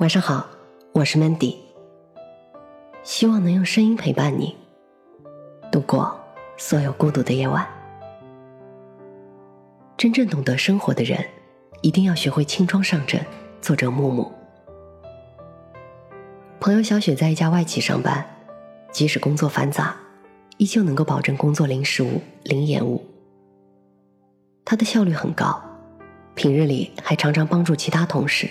晚上好，我是 Mandy。希望能用声音陪伴你度过所有孤独的夜晚。真正懂得生活的人，一定要学会轻装上阵。作者木木。朋友小雪在一家外企上班，即使工作繁杂，依旧能够保证工作零失误、零延误。她的效率很高，平日里还常常帮助其他同事。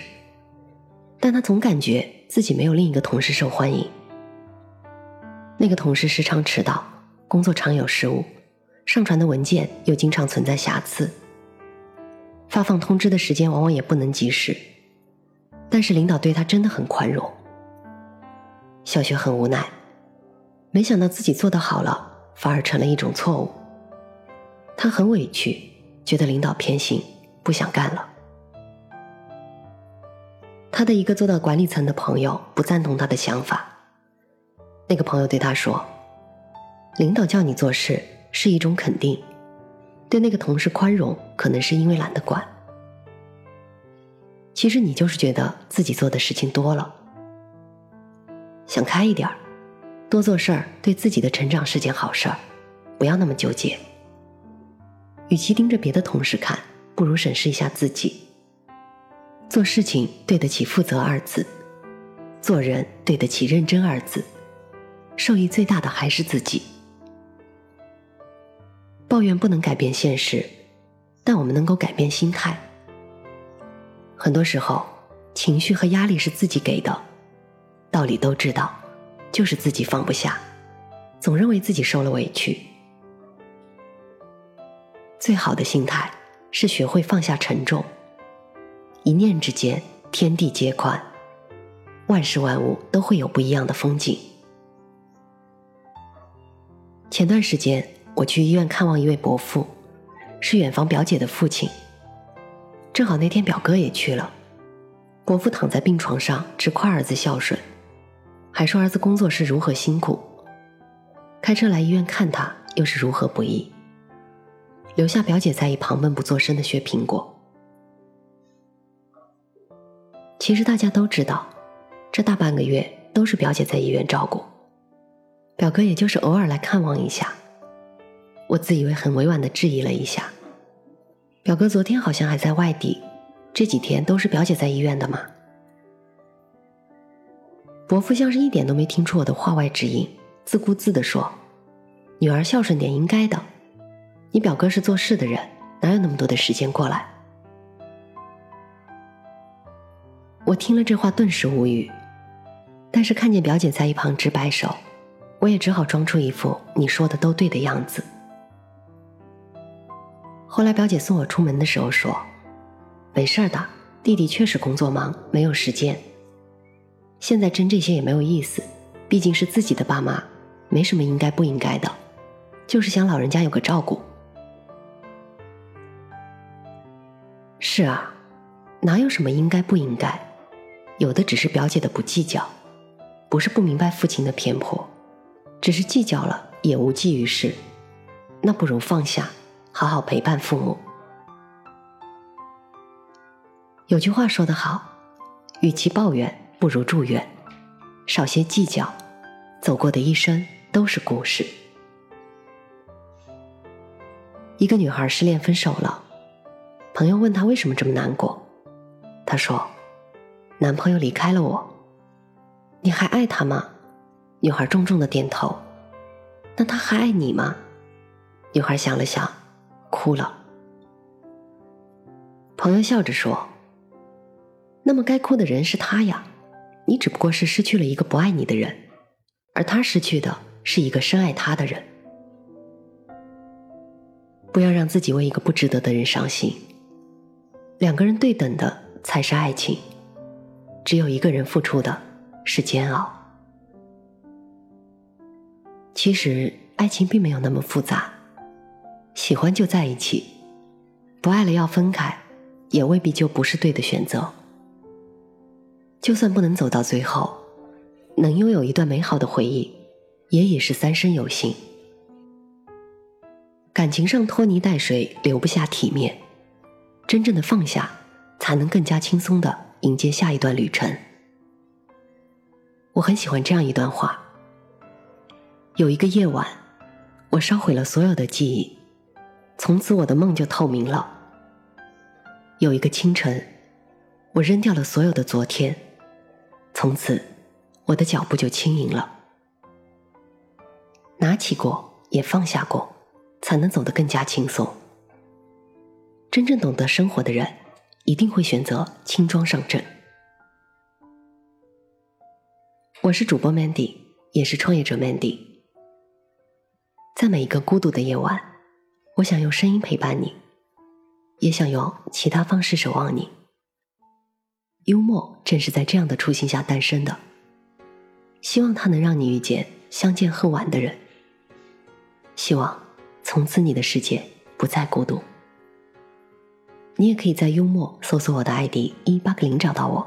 但他总感觉自己没有另一个同事受欢迎。那个同事时常迟到，工作常有失误，上传的文件又经常存在瑕疵，发放通知的时间往往也不能及时。但是领导对他真的很宽容。小雪很无奈，没想到自己做得好了，反而成了一种错误。她很委屈，觉得领导偏心，不想干了。他的一个做到管理层的朋友不赞同他的想法。那个朋友对他说：“领导叫你做事是一种肯定，对那个同事宽容，可能是因为懒得管。其实你就是觉得自己做的事情多了，想开一点儿，多做事儿对自己的成长是件好事儿，不要那么纠结。与其盯着别的同事看，不如审视一下自己。”做事情对得起“负责”二字，做人对得起“认真”二字，受益最大的还是自己。抱怨不能改变现实，但我们能够改变心态。很多时候，情绪和压力是自己给的，道理都知道，就是自己放不下，总认为自己受了委屈。最好的心态是学会放下沉重。一念之间，天地皆宽，万事万物都会有不一样的风景。前段时间，我去医院看望一位伯父，是远房表姐的父亲。正好那天表哥也去了。伯父躺在病床上，只夸儿子孝顺，还说儿子工作是如何辛苦，开车来医院看他又是如何不易，留下表姐在一旁闷不作声的削苹果。其实大家都知道，这大半个月都是表姐在医院照顾，表哥也就是偶尔来看望一下。我自以为很委婉的质疑了一下，表哥昨天好像还在外地，这几天都是表姐在医院的吗？伯父像是一点都没听出我的话外之音，自顾自的说：“女儿孝顺点应该的，你表哥是做事的人，哪有那么多的时间过来？”我听了这话，顿时无语。但是看见表姐在一旁直摆手，我也只好装出一副你说的都对的样子。后来表姐送我出门的时候说：“没事的，弟弟确实工作忙，没有时间。现在争这些也没有意思，毕竟是自己的爸妈，没什么应该不应该的，就是想老人家有个照顾。”是啊，哪有什么应该不应该？有的只是表姐的不计较，不是不明白父亲的偏颇，只是计较了也无济于事。那不如放下，好好陪伴父母。有句话说得好，与其抱怨，不如祝愿。少些计较，走过的一生都是故事。一个女孩失恋分手了，朋友问她为什么这么难过，她说。男朋友离开了我，你还爱他吗？女孩重重的点头。那他还爱你吗？女孩想了想，哭了。朋友笑着说：“那么该哭的人是他呀，你只不过是失去了一个不爱你的人，而他失去的是一个深爱他的人。不要让自己为一个不值得的人伤心。两个人对等的才是爱情。”只有一个人付出的是煎熬。其实爱情并没有那么复杂，喜欢就在一起，不爱了要分开，也未必就不是对的选择。就算不能走到最后，能拥有一段美好的回忆，也已是三生有幸。感情上拖泥带水，留不下体面，真正的放下，才能更加轻松的。迎接下一段旅程。我很喜欢这样一段话：有一个夜晚，我烧毁了所有的记忆，从此我的梦就透明了；有一个清晨，我扔掉了所有的昨天，从此我的脚步就轻盈了。拿起过，也放下过，才能走得更加轻松。真正懂得生活的人，一定会选择轻装上阵。我是主播 Mandy，也是创业者 Mandy。在每一个孤独的夜晚，我想用声音陪伴你，也想用其他方式守望你。幽默正是在这样的初心下诞生的，希望它能让你遇见相见恨晚的人。希望从此你的世界不再孤独。你也可以在幽默搜索我的 ID 一八个零找到我。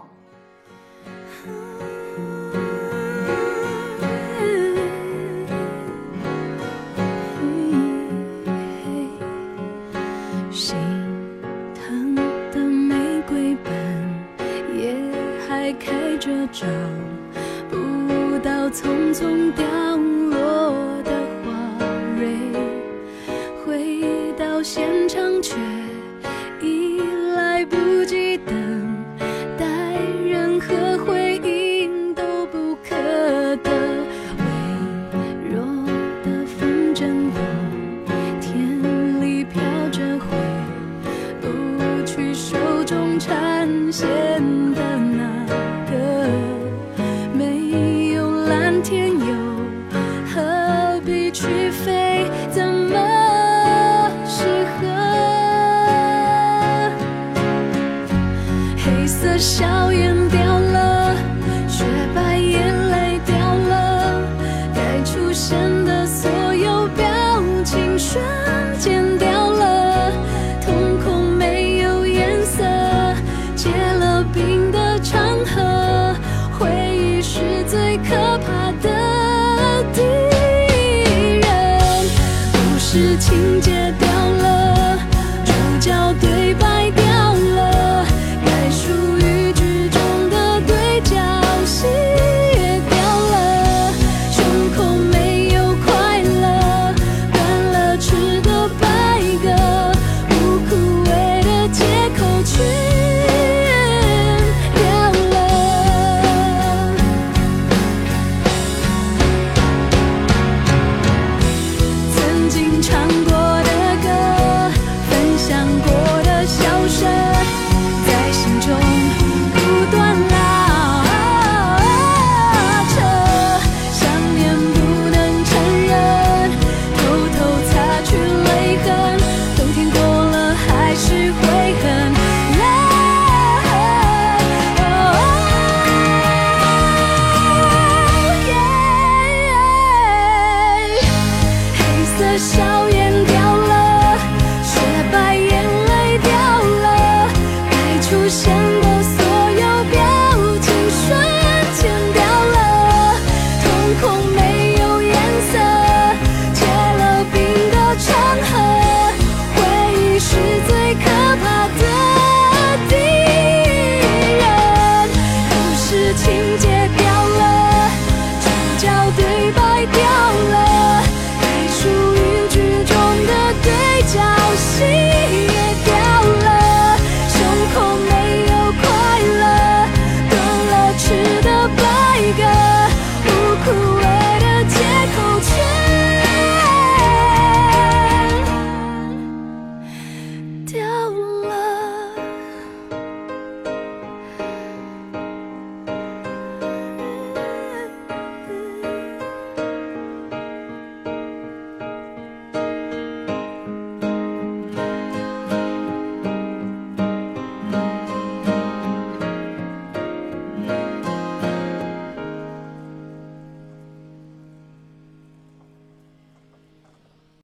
心疼的玫瑰瓣也还开着，找不到匆匆掉